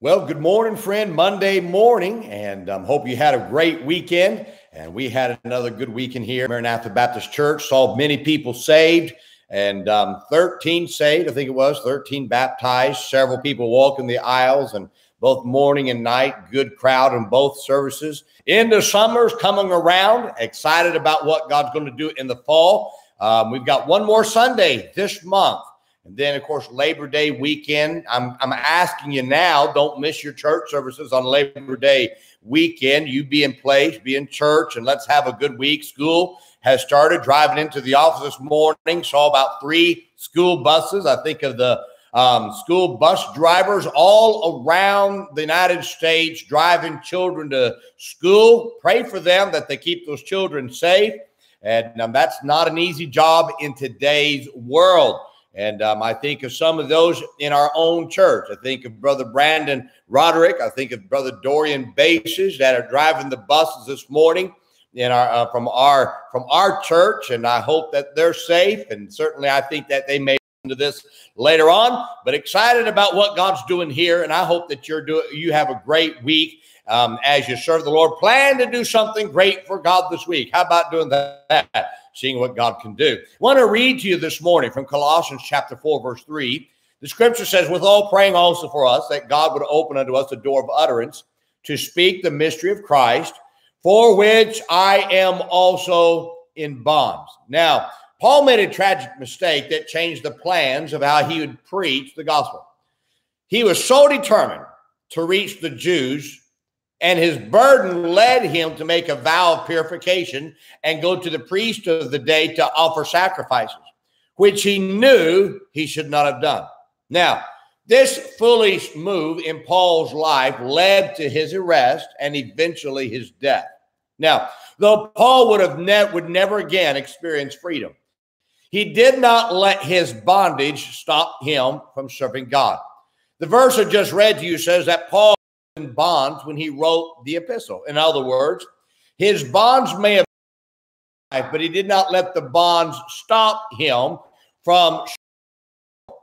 Well, good morning, friend. Monday morning, and um, hope you had a great weekend. And we had another good weekend here. Maranatha Baptist Church saw many people saved, and um, 13 saved. I think it was 13 baptized. Several people walking the aisles, and both morning and night. Good crowd in both services. Into summer's coming around. Excited about what God's going to do in the fall. Um, we've got one more Sunday this month. And then, of course, Labor Day weekend. I'm, I'm asking you now, don't miss your church services on Labor Day weekend. You be in place, be in church, and let's have a good week. School has started driving into the office this morning. Saw about three school buses. I think of the um, school bus drivers all around the United States driving children to school. Pray for them that they keep those children safe. And um, that's not an easy job in today's world. And um, I think of some of those in our own church. I think of Brother Brandon Roderick. I think of Brother Dorian Bases that are driving the buses this morning in our uh, from our from our church. And I hope that they're safe. And certainly, I think that they may to this later on. But excited about what God's doing here, and I hope that you're doing. You have a great week um, as you serve the Lord. Plan to do something great for God this week. How about doing that? Seeing what God can do. I want to read to you this morning from Colossians chapter 4, verse 3. The scripture says, with all praying also for us that God would open unto us the door of utterance to speak the mystery of Christ, for which I am also in bonds. Now, Paul made a tragic mistake that changed the plans of how he would preach the gospel. He was so determined to reach the Jews and his burden led him to make a vow of purification and go to the priest of the day to offer sacrifices, which he knew he should not have done. Now, this foolish move in Paul's life led to his arrest and eventually his death. Now, though Paul would have ne- would never again experience freedom, he did not let his bondage stop him from serving God. The verse I just read to you says that Paul bonds when he wrote the epistle. In other words, his bonds may have, but he did not let the bonds stop him from.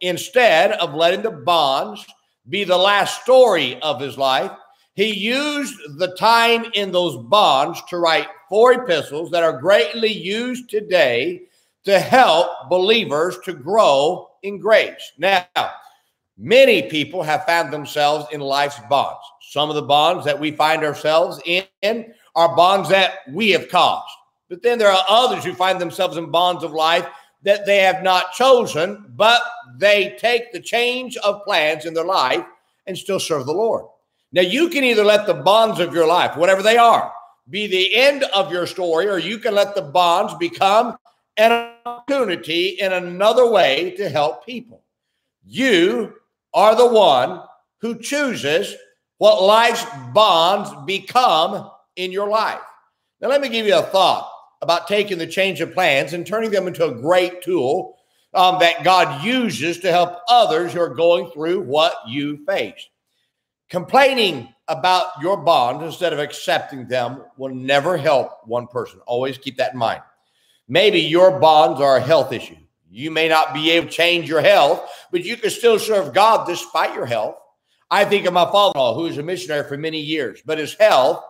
Instead of letting the bonds be the last story of his life, he used the time in those bonds to write four epistles that are greatly used today to help believers to grow in grace. Now, Many people have found themselves in life's bonds. Some of the bonds that we find ourselves in are bonds that we have caused. But then there are others who find themselves in bonds of life that they have not chosen, but they take the change of plans in their life and still serve the Lord. Now, you can either let the bonds of your life, whatever they are, be the end of your story, or you can let the bonds become an opportunity in another way to help people. You are the one who chooses what life's bonds become in your life. Now, let me give you a thought about taking the change of plans and turning them into a great tool um, that God uses to help others who are going through what you face. Complaining about your bonds instead of accepting them will never help one person. Always keep that in mind. Maybe your bonds are a health issue. You may not be able to change your health, but you can still serve God despite your health. I think of my father in law, who was a missionary for many years, but his health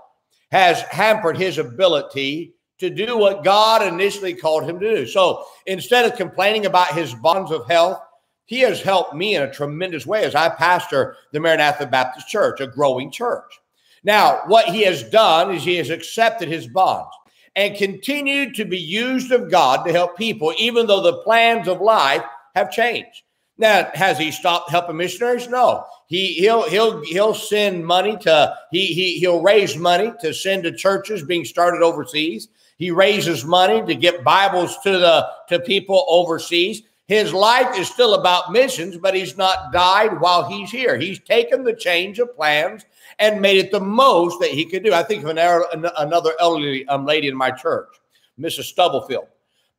has hampered his ability to do what God initially called him to do. So instead of complaining about his bonds of health, he has helped me in a tremendous way as I pastor the Maranatha Baptist Church, a growing church. Now, what he has done is he has accepted his bonds and continue to be used of God to help people, even though the plans of life have changed. Now, has he stopped helping missionaries? No. He he'll he'll he'll send money to he he he'll raise money to send to churches being started overseas. He raises money to get Bibles to the to people overseas. His life is still about missions, but he's not died while he's here. He's taken the change of plans and made it the most that he could do. I think of an, another elderly um, lady in my church, Mrs. Stubblefield,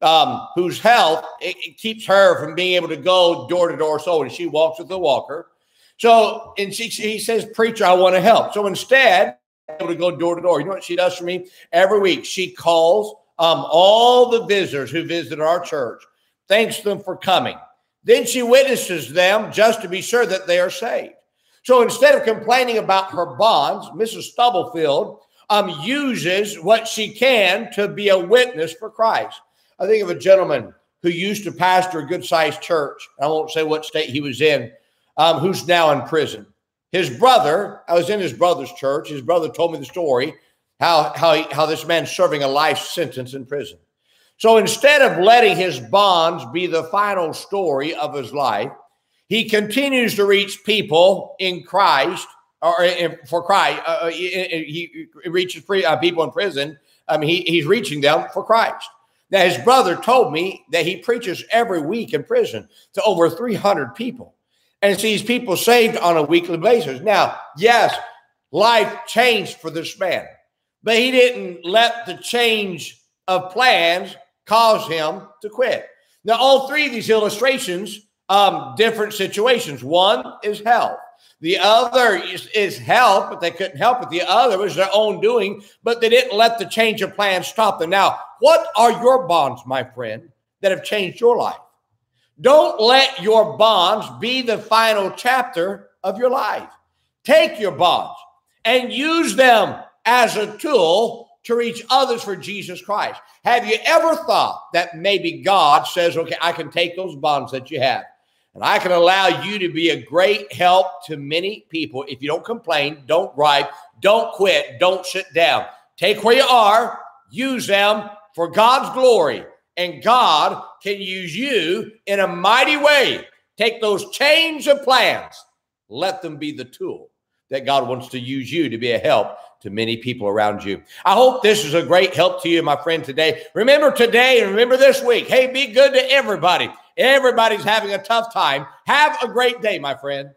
um, whose health it, it keeps her from being able to go door to door. So, and she walks with a walker. So, and she, he says, Preacher, I want to help. So instead, able to go door to door. You know what she does for me? Every week, she calls um, all the visitors who visit our church, thanks them for coming. Then she witnesses them just to be sure that they are saved. So instead of complaining about her bonds, Mrs. Stubblefield um, uses what she can to be a witness for Christ. I think of a gentleman who used to pastor a good sized church. I won't say what state he was in, um, who's now in prison. His brother, I was in his brother's church. His brother told me the story how, how, he, how this man's serving a life sentence in prison. So instead of letting his bonds be the final story of his life, he continues to reach people in Christ or in, for Christ. Uh, uh he, he, reaches uh, people in prison. I mean, he, he's reaching them for Christ. Now, his brother told me that he preaches every week in prison to over 300 people and sees people saved on a weekly basis. Now, yes, life changed for this man, but he didn't let the change of plans cause him to quit. Now, all three of these illustrations, um, different situations. One is health. The other is, is help, but they couldn't help it. The other was their own doing, but they didn't let the change of plans stop them. Now, what are your bonds, my friend, that have changed your life? Don't let your bonds be the final chapter of your life. Take your bonds and use them as a tool to reach others for Jesus Christ. Have you ever thought that maybe God says, okay, I can take those bonds that you have and I can allow you to be a great help to many people if you don't complain, don't gripe, don't quit, don't sit down. Take where you are, use them for God's glory, and God can use you in a mighty way. Take those chains of plans, let them be the tool that God wants to use you to be a help to many people around you. I hope this is a great help to you, my friend, today. Remember today and remember this week. Hey, be good to everybody. Everybody's having a tough time. Have a great day, my friend.